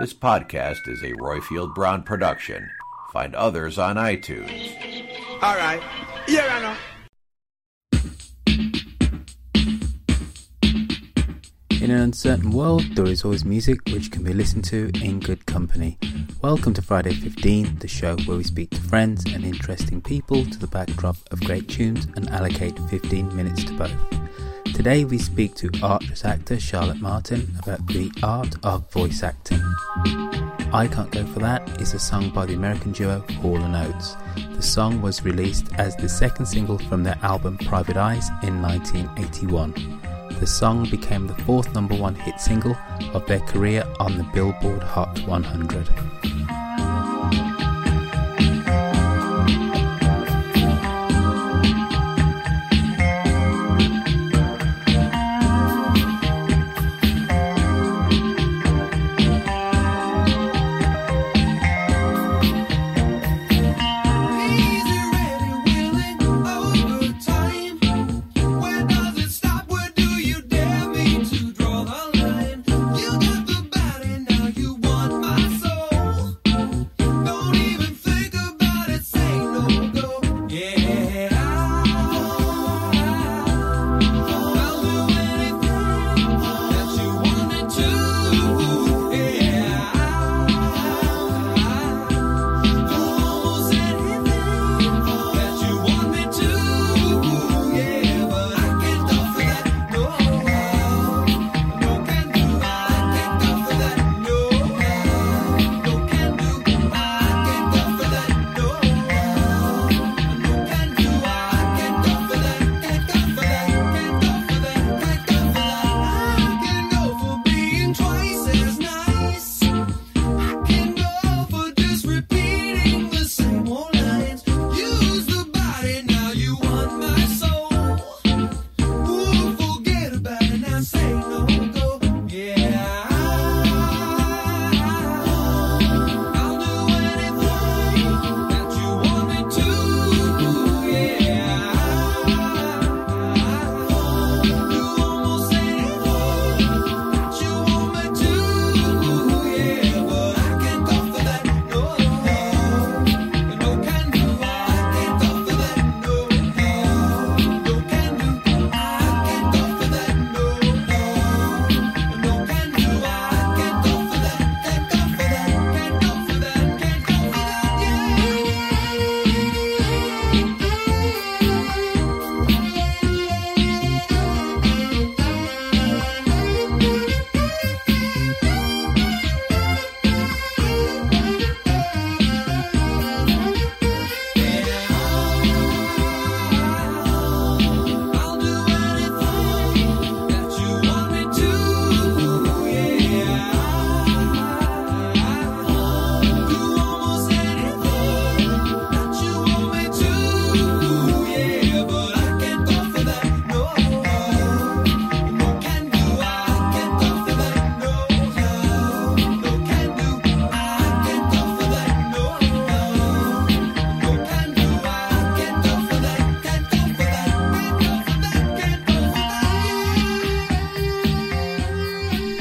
This podcast is a Roifield Brown production. Find others on iTunes. All right. Yeah, I know. In an uncertain world, there is always music which can be listened to in good company. Welcome to Friday 15, the show where we speak to friends and interesting people to the backdrop of great tunes and allocate 15 minutes to both. Today we speak to actress actor Charlotte Martin about the art of voice acting. I Can't Go For That is a song by the American duo Hall & Oates. The song was released as the second single from their album Private Eyes in 1981. The song became the fourth number one hit single of their career on the Billboard Hot 100.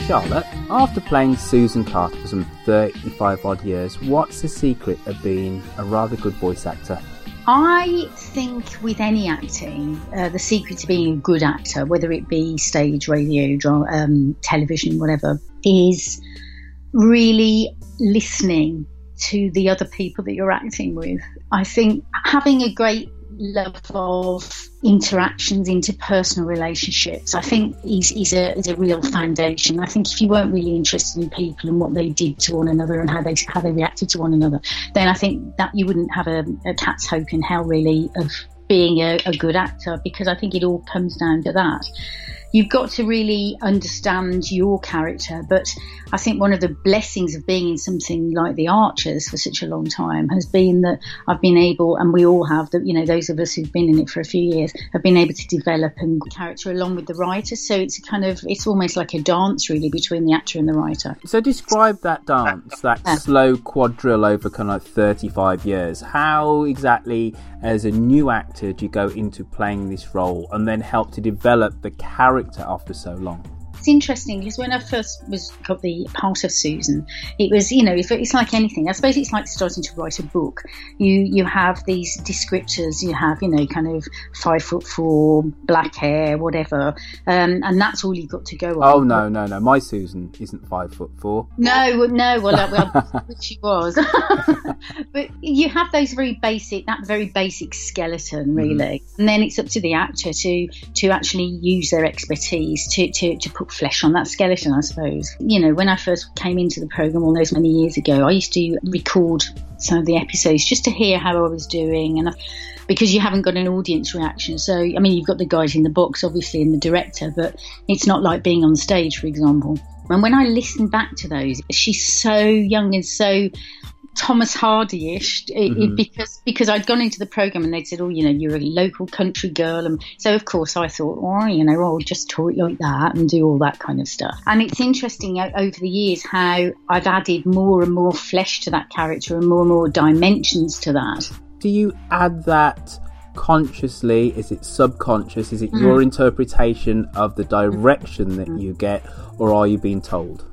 Charlotte, after playing Susan Carter for some 35 odd years, what's the secret of being a rather good voice actor? I think with any acting, uh, the secret to being a good actor, whether it be stage, radio, um, television, whatever, is really listening to the other people that you're acting with. I think having a great love of interactions, interpersonal relationships, I think is, is, a, is a real foundation. I think if you weren't really interested in people and what they did to one another and how they how they reacted to one another, then I think that you wouldn't have a, a cat's hope in hell really of being a, a good actor because I think it all comes down to that. You've got to really understand your character, but I think one of the blessings of being in something like The Archers for such a long time has been that I've been able, and we all have, that you know, those of us who've been in it for a few years have been able to develop and character along with the writer. So it's kind of, it's almost like a dance really between the actor and the writer. So describe that dance, that Yeah. slow quadrille over kind of like 35 years. How exactly, as a new actor, do you go into playing this role and then help to develop the character after so long? It's interesting because when I first was got the part of Susan, it was you know it's like anything. I suppose it's like starting to write a book. You you have these descriptors. You have you know kind of five foot four, black hair, whatever, um, and that's all you've got to go on. Oh no, no, no! My Susan isn't five foot four. No, no, well, well she was. but you have those very basic, that very basic skeleton, really, and then it's up to the actor to to actually use their expertise to to to put flesh on that skeleton, I suppose. You know, when I first came into the program all those many years ago, I used to record some of the episodes just to hear how I was doing, and. I, because you haven't got an audience reaction. So, I mean, you've got the guys in the box, obviously, and the director, but it's not like being on stage, for example. And when I listen back to those, she's so young and so Thomas Hardy-ish it- it- because because I'd gone into the program and they'd said, "Oh, you know, you're a local country girl," and so of course I thought, "Oh, you know, I'll just talk like that and do all that kind of stuff." And it's interesting over the years how I've added more and more flesh to that character and more and more dimensions to that. Do you add that consciously? Is it subconscious? Is it Mm. your interpretation of the direction that mm-hmm. you get, or are you being told?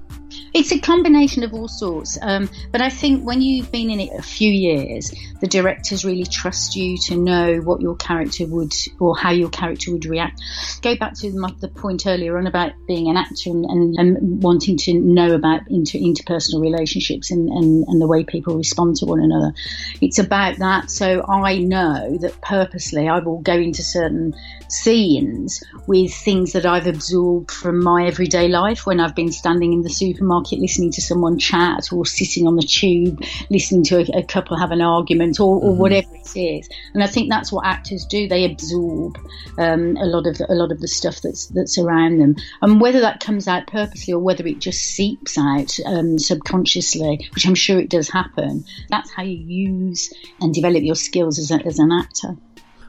It's a combination of all sorts. Um, but I think when you've been in it a few years, the directors really trust you to know what your character would or how your character would react. Go back to the point earlier on about being an actor and, and, and wanting to know about inter, interpersonal relationships and, and, and the way people respond to one another. It's about that. So I know that purposely I will go into certain scenes with things that I've absorbed from my everyday life when I've been standing in the supermarket listening to someone chat or sitting on the tube listening to a, a couple have an argument or, or whatever it is. And I think that's what actors do. They absorb um, a lot of a lot of the stuff that's that's around them. And whether that comes out purposely or whether it just seeps out um, subconsciously, which I'm sure it does happen, that's how you use and develop your skills as, a, as an actor.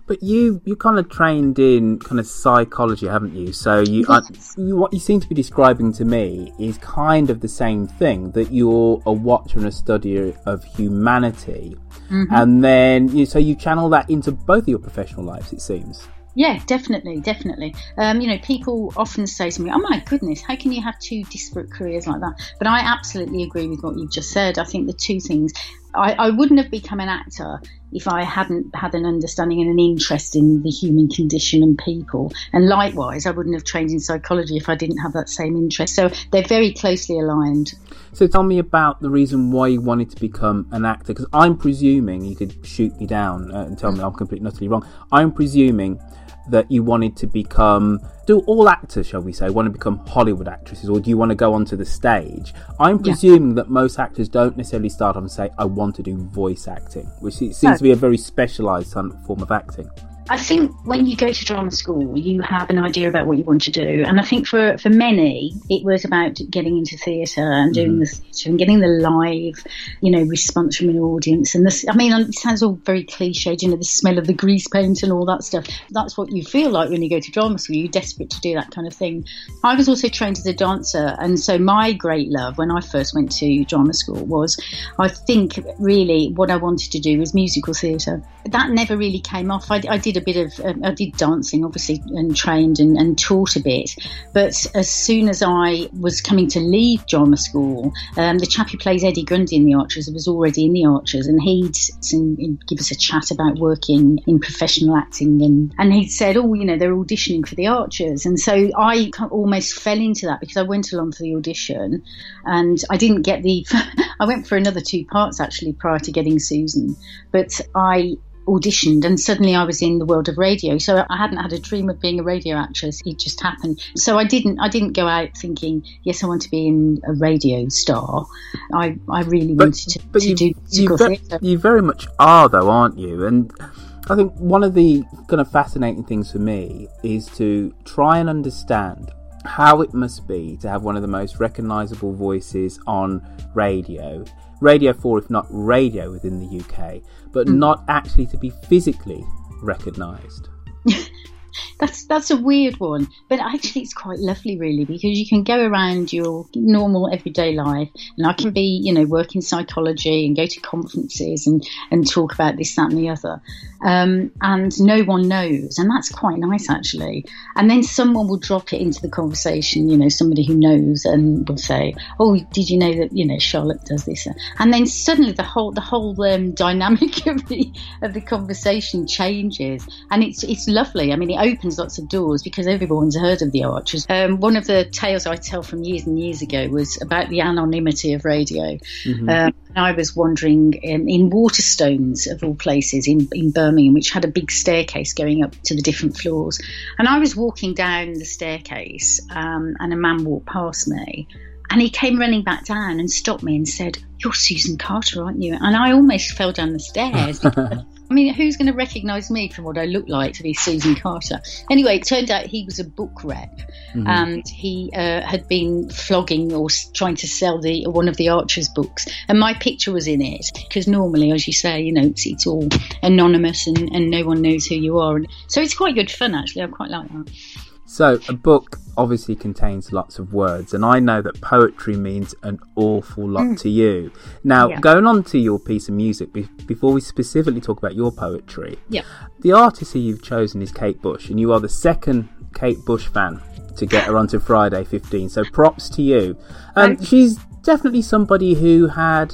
But you you kind of trained in kind of psychology, haven't you? So you, I, you what you seem to be describing to me is kind of the same thing that you're a watcher and a studier of humanity, and then you so you channel that into both of your professional lives. It seems. Yeah, definitely, definitely. Um, you know, people often say to me, "Oh my goodness, how can you have two disparate careers like that?" But I absolutely agree with what you've just said. I think the two things. I, I wouldn't have become an actor if I hadn't had an understanding and an interest in the human condition and people. And likewise, I wouldn't have trained in psychology if I didn't have that same interest. So they're very closely aligned. So tell me about the reason why you wanted to become an actor, because I'm presuming you could shoot me down uh, and tell me I'm completely utterly wrong. I'm presuming that you wanted to become. Do all actors, shall we say, want to become Hollywood actresses, or do you want to go onto the stage? I'm presuming that most actors don't necessarily start off and say, "I want to do voice acting," which seems to be a very specialised form of acting. I think when you go to drama school, you have an idea about what you want to do, and I think for for many, it was about getting into theatre and doing mm-hmm. the theatre and getting the live, you know, response from an audience. And this, I mean, it sounds all very cliched, you know, the smell of the grease paint and all that stuff. That's what you feel like when you go to drama school. You're desperate to do that kind of thing. I was also trained as a dancer, and so my great love when I first went to drama school was, I think, really what I wanted to do was musical theatre. That never really came off. I, I did a bit of, um, I did dancing, obviously, and trained and, and taught a bit. But as soon as I was coming to leave drama school, um, the chap who plays Eddie Grundy in The Archers was already in The Archers, and he'd, he'd give us a chat about working in professional acting, and, and he'd said, oh, you know, they're auditioning for The Archers. And so I almost fell into that because I went along for the audition and I didn't get the, I went for another two parts actually prior to getting Susan, but I auditioned and suddenly I was in the world of radio. So I hadn't had a dream of being a radio actress. It just happened. So I didn't I didn't go out thinking, yes, I want to be in a radio star. I, I really wanted to, but to you, do you, ve- you very much are, though, aren't you? And I think one of the kind of fascinating things for me is to try and understand how it must be to have one of the most recognizable voices on radio, Radio 4, if not radio within the UK, but mm. not actually to be physically recognized. That's that's a weird one, but actually it's quite lovely, really, because you can go around your normal everyday life, and I can be, you know, work in psychology and go to conferences and and talk about this, that, and the other, um, and no one knows, and that's quite nice actually. And then someone will drop it into the conversation, you know, somebody who knows, and will say, "Oh, did you know that you know Charlotte does this?" And then suddenly the whole the whole um, dynamic of the of the conversation changes, and it's it's lovely. I mean, it opens lots of doors because everyone's heard of the Archers. Um, one of the tales I tell from years and years ago was about the anonymity of radio. Um, and I was wandering um, in Waterstones, of all places, in, in Birmingham, which had a big staircase going up to the different floors. And I was walking down the staircase, um, and a man walked past me. And he came running back down and stopped me and said, You're Susan Carter, aren't you? And I almost fell down the stairs. I mean, who's going to recognise me from what I look like to be Susan Carter? Anyway, it turned out he was a book rep, and he uh, had been flogging or trying to sell the one of the Archer's books, and my picture was in it because normally, as you say, you know, it's, it's all anonymous and, and no one knows who you are, and so it's quite good fun actually. I quite like that. So, a book obviously contains lots of words, and I know that poetry means an awful lot to you. Now, Yeah. going on to your piece of music, be- before we specifically talk about your poetry, Yeah. the artist who you've chosen is Kate Bush, and you are the second Kate Bush fan to get her onto Friday 15. So, props to you. Um, she's definitely somebody who had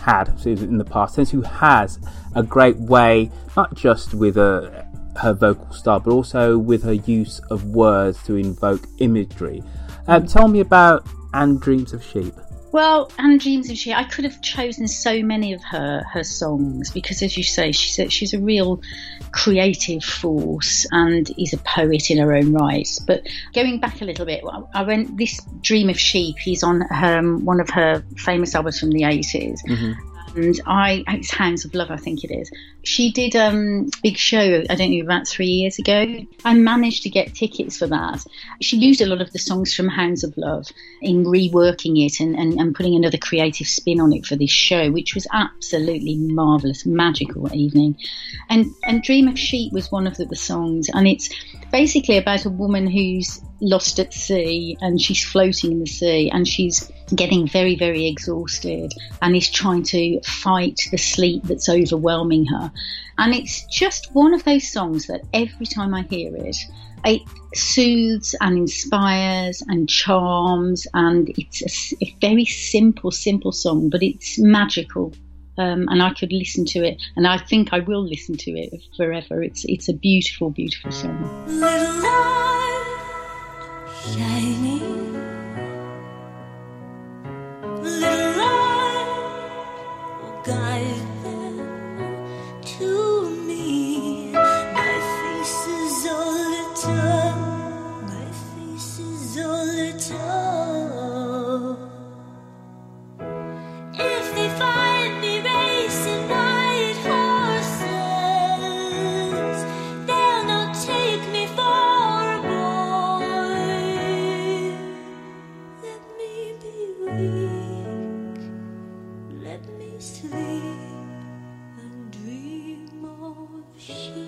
had in the past tense who has a great way, not just with a her vocal style, but also with her use of words to invoke imagery. Um, tell me about And Dreams of Sheep. Well, and Dreams of Sheep," I could have chosen so many of her her songs because, as you say, she's a, she's a real creative force and is a poet in her own right. But going back a little bit, I went this Dream of Sheep. He's on um, one of her famous albums from the 80s and I it's Hounds of Love, I think it is. She did um big show, I don't know, about three years ago. I managed to get tickets for that. She used a lot of the songs from Hounds of Love in reworking it and, and, and putting another creative spin on it for this show, which was absolutely marvellous, magical evening. And and Dream of Sheep was one of the, the songs, and it's basically about a woman who's lost at sea and she's floating in the sea and she's getting very, very exhausted and is trying to fight the sleep that's overwhelming her. And it's just one of those songs that every time I hear it, it soothes and inspires and charms, and it's a, very simple, simple song, but it's magical. Um, and I could listen to it, and I think I will listen to it forever. It's it's a beautiful, beautiful song. Of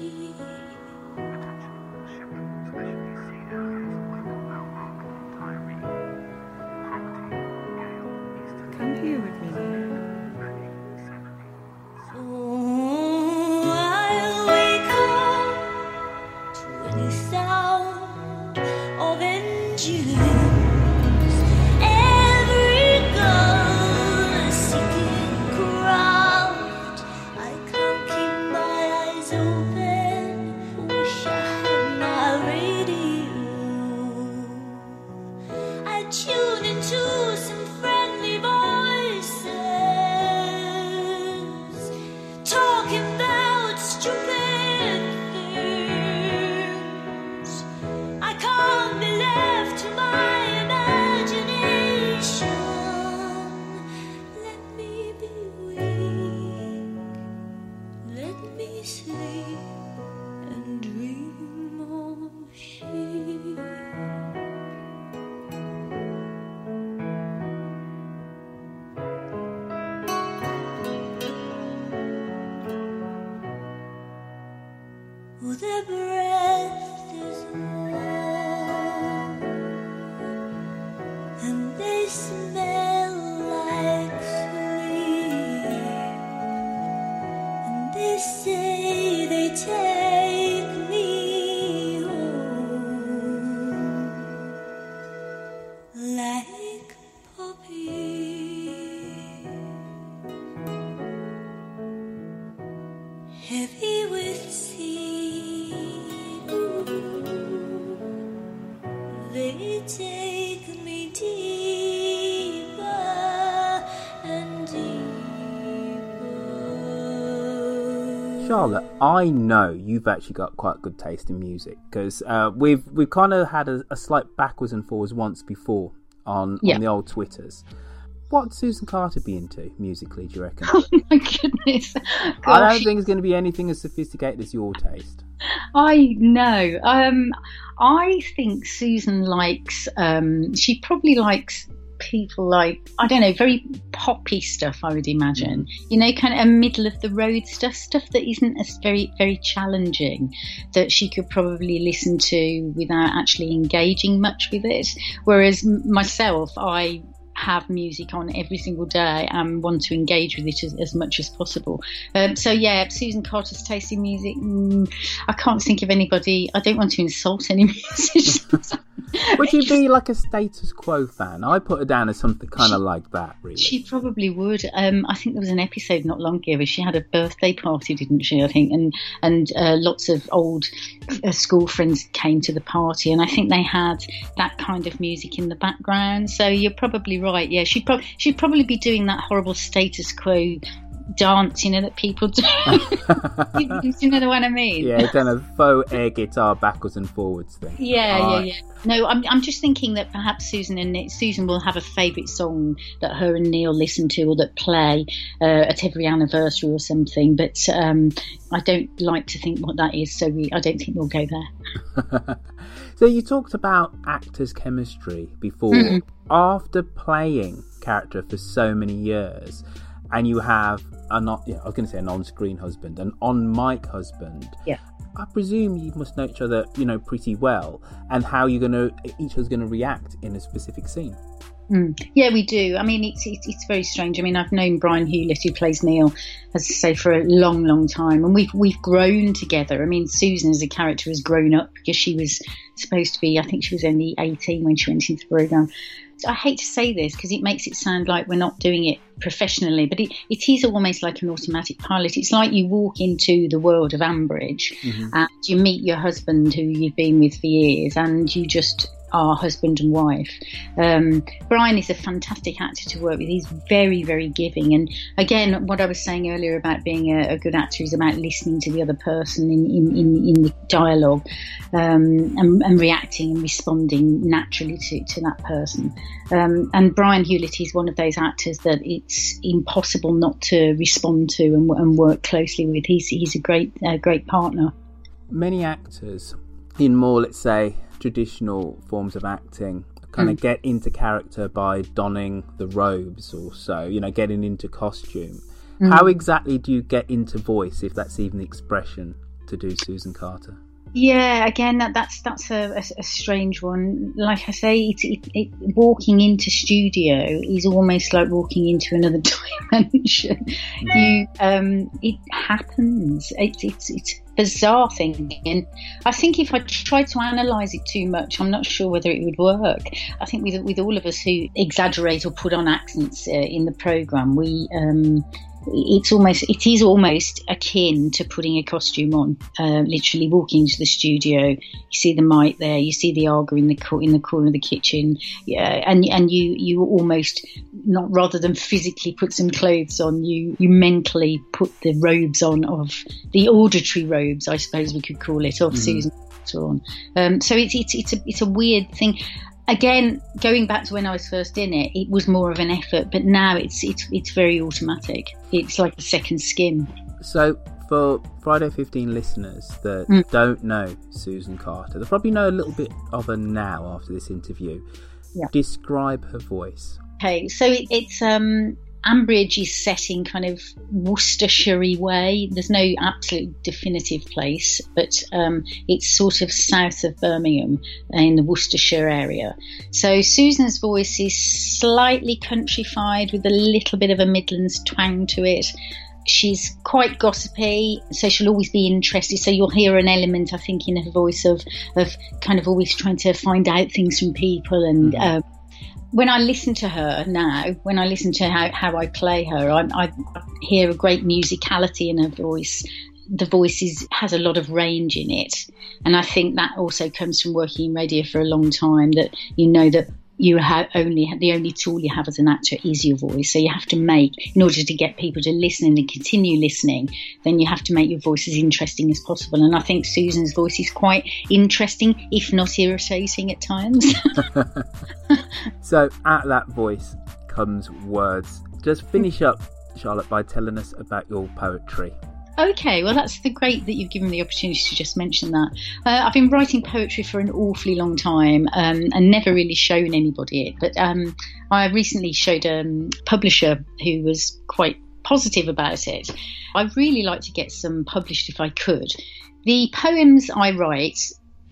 Charlotte, I know you've actually got quite good taste in music because uh, we've we've kind of had a, a slight backwards and forwards once before on Yeah. on the old Twitters. What Susan Carter be into musically? Do you reckon? Oh my goodness. I don't think it's going to be anything as sophisticated as your taste. I know. Um, I think Susan likes. Um, she probably likes people like I don't know, very poppy stuff. I would imagine. You know, kind of a middle of the road stuff, stuff that isn't as very very challenging, that she could probably listen to without actually engaging much with it. Whereas myself, I have music on every single day and want to engage with it as, as much as possible. Um, so yeah, Susan Carter's taste in music. Mm, I can't think of anybody. I don't want to insult any musicians. Would you be like a status quo fan? I put her down as something kind of like that, really. She probably would. Um, I think there was an episode not long ago where she had a birthday party, didn't she? I think, and and uh, lots of old uh, school friends came to the party, and I think they had that kind of music in the background. So you're probably right. Yeah, she'd probably she'd probably be doing that horrible status quo dance, you know, that people do. you, you know what I mean? yeah, kind of faux air guitar backwards and forwards thing. Yeah, Alright. yeah, yeah. No, I'm, I'm just thinking that perhaps Susan and Ni- Susan will have a favourite song that her and Neil listen to or that play uh, at every anniversary or something. But um, I don't like to think what that is, so we, I don't think we'll go there. So you talked about actors' chemistry before. Mhm. After playing character for so many years, and you have a not yeah, I was going to say an on-screen husband, an on-mic husband. Yeah. I presume you must know each other, you know, pretty well, and how you're going to each other's going to react in a specific scene. Mm. Yeah, we do. I mean, it's, it's it's very strange. I mean, I've known Brian Hewlett, who plays Neil, as I say, for a long, long time, and we've we've grown together. I mean, Susan as a character has grown up because she was supposed to be. I think she was only eighteen when she went into the program. So I hate to say this because it makes it sound like we're not doing it professionally, but it, it is almost like an automatic pilot. It's like you walk into the world of Ambridge and you meet your husband who you've been with for years, and you just are husband and wife. Um, Brian is a fantastic actor to work with. He's very, very giving. And again, what I was saying earlier about being a, a good actor is about listening to the other person in, in, in, in the dialogue um, and, and reacting and responding naturally to, to that person. Um, and Brian Hewlett is one of those actors that it's impossible not to respond to and, and work closely with. He's, he's a great, great partner. Many actors in more, let's say, traditional forms of acting kind of hmm. get into character by donning the robes or so, you know, getting into costume. How hmm. exactly do you get into voice, if that's even the expression, to do Susan Carter? Yeah, again, that, that's that's a, a, a strange one. Like I say, it, it, it, walking into studio is almost like walking into another dimension. You, um, it happens. It, it's it's a bizarre thing, and I think if I tried to analyse it too much, I'm not sure whether it would work. I think with with all of us who exaggerate or put on accents uh, in the program, we. Um, it's almost it is almost akin to putting a costume on uh, literally walking into the studio. You see the mic there you see the Aga in the co- in the corner of the kitchen. Yeah and and you you almost not rather than physically put some clothes on you you mentally put the robes on of the auditory robes I suppose we could call it of Susan on um, so it's it's it's a it's a weird thing again, going back to when I was first in it, it was more of an effort, but now it's it's it's very automatic. It's like a second skin. So, for Friday 15 listeners that Mm. don't know Susan Carter, they probably know a little bit of her now after this interview. Yeah. Describe her voice. Okay, so it, it's um Ambridge is set in kind of Worcestershire way. There's no absolute definitive place, but um, it's sort of south of Birmingham in the Worcestershire area. So Susan's voice is slightly countrified with a little bit of a Midlands twang to it. She's quite gossipy, so she'll always be interested. So you'll hear an element, I think, in her voice of of kind of always trying to find out things from people and. Um, when I listen to her now, when I listen to how, how I play her, I, I hear a great musicality in her voice. the voice is, has a lot of range in it. And I think that also comes from working in radio for a long time that you know that you have only the only tool you have as an actor is your voice. So you have to make in order to get people to listen and continue listening, then you have to make your voice as interesting as possible. And I think Susan's voice is quite interesting, if not irritating at times. So, at that voice comes words. Just finish up, Charlotte, by telling us about your poetry. Okay, well, that's the great that you've given me the opportunity to just mention that. Uh, I've been writing poetry for an awfully long time um, and never really shown anybody it. But um, I recently showed a um, publisher who was quite positive about it. I'd really like to get some published if I could. The poems I write,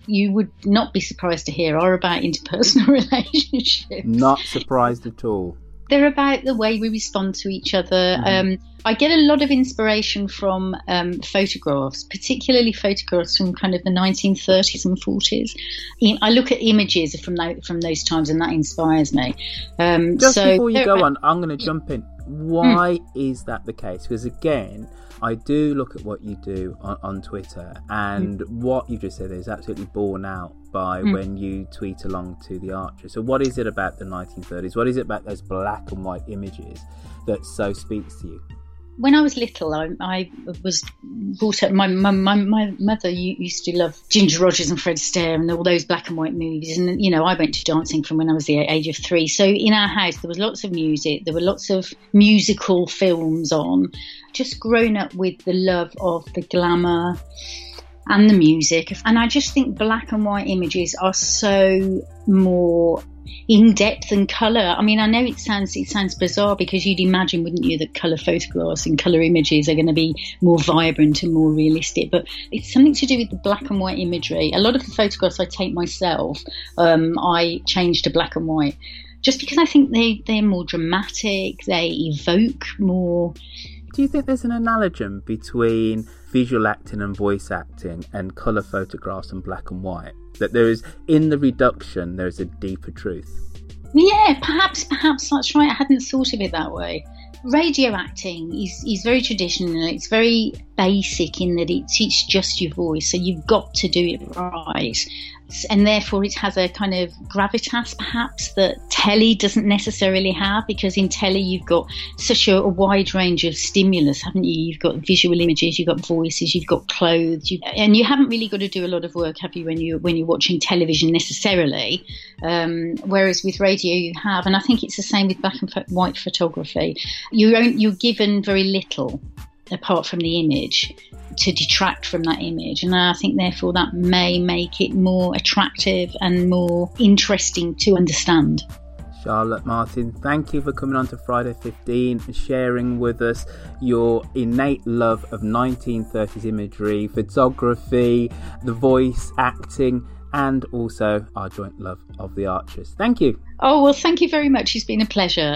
you would not be surprised to hear, are about interpersonal relationships Not surprised at all. they're about the way we respond to each other. Um, I get a lot of inspiration from um, photographs, particularly photographs from kind of the 1930s and 40s. I- look at images from tho- from those times, and that inspires me. Um, Just so before you go on, I'm going to jump in. Why is that the case? Because again, I do look at what you do on, on Twitter, and what you just said is absolutely borne out by when you tweet along to the Archer. So, what is it about the 1930s? What is it about those black and white images that so speaks to you? When I was little, I, I was brought up. My, my my my mother used to love Ginger Rogers and Fred Astaire and all those black and white movies. And you know, I went to dancing from when I was the age of three. So in our house, there was lots of music. There were lots of musical films on. Just grown up with the love of the glamour and the music. And I just think black and white images are so more in depth and colour. I mean, I know it sounds it sounds bizarre because you'd imagine, wouldn't you, that colour photographs and colour images are going to be more vibrant and more realistic. But it's something to do with the black and white imagery. A lot of the photographs I take myself, um, I change to black and white. Just because I think they, they're more dramatic, they evoke more Do you think there's an analogy between visual acting and voice acting and colour photographs and black and white? That there is, in the reduction, there is a deeper truth. Yeah, perhaps, perhaps that's right. I hadn't thought of it that way. Radio acting is, is very traditional. It's very basic in that it's, it's just your voice, so you've got to do it right. And therefore, it has a kind of gravitas, perhaps, that telly doesn't necessarily have, because in telly, you've got such a, a wide range of stimulus, haven't you? You've got visual images, you've got voices, you've got clothes, you and you haven't really got to do a lot of work, have you, when you when you're watching television necessarily? Um, whereas with radio, you have, and I think it's the same with black and white photography. You're you're given very little apart from the image to detract from that image, and I think therefore that may make it more attractive and more interesting to understand. Charlotte Martin, thank you for coming on to Friday 15 and sharing with us your innate love of 1930s imagery, photography, the voice, acting, and also our joint love of the Archers. Thank you. Oh well, thank you very much. It's been a pleasure.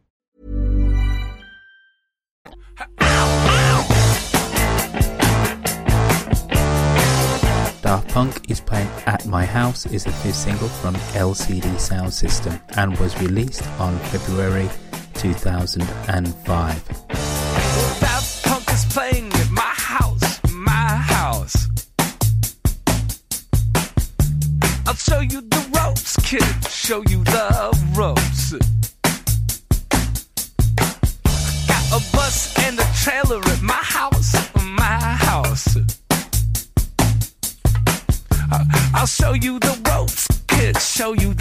Daft Punk is playing At My House is a new single from LCD Soundsystem and was released on February 2005. Daft Punk is playing at my house, my house. I'll show you the ropes, kid. Show you the You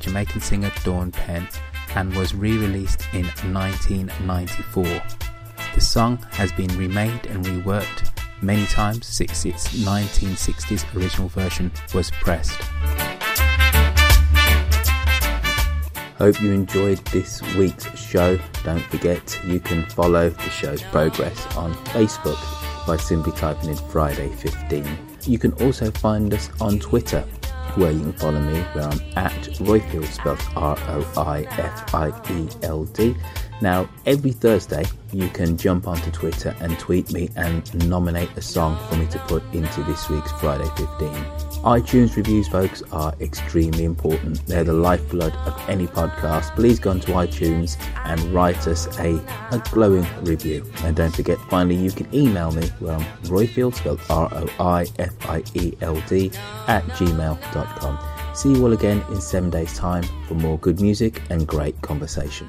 Jamaican singer Dawn Penn and was re-released in 1994. The song has been remade and reworked many times since its 1960s original version was pressed. Hope you enjoyed this week's show. Don't forget you can follow the show's progress on Facebook by simply typing in Friday 15. You can also find us on Twitter where you can follow me where I'm at Roifield spelled R-O-I-F-I-E-L-D. Now every Thursday you can jump onto Twitter and tweet me and nominate a song for me to put into this week's Friday 15 iTunes reviews, folks, are extremely important. They're the lifeblood of any podcast. Please go onto iTunes and write us a, a glowing review. And don't forget, finally, you can email me where I'm Roifield, spelled R-O-I-F-I-E-L-D, at gmail.com. See you all again in seven days' time for more good music and great conversation.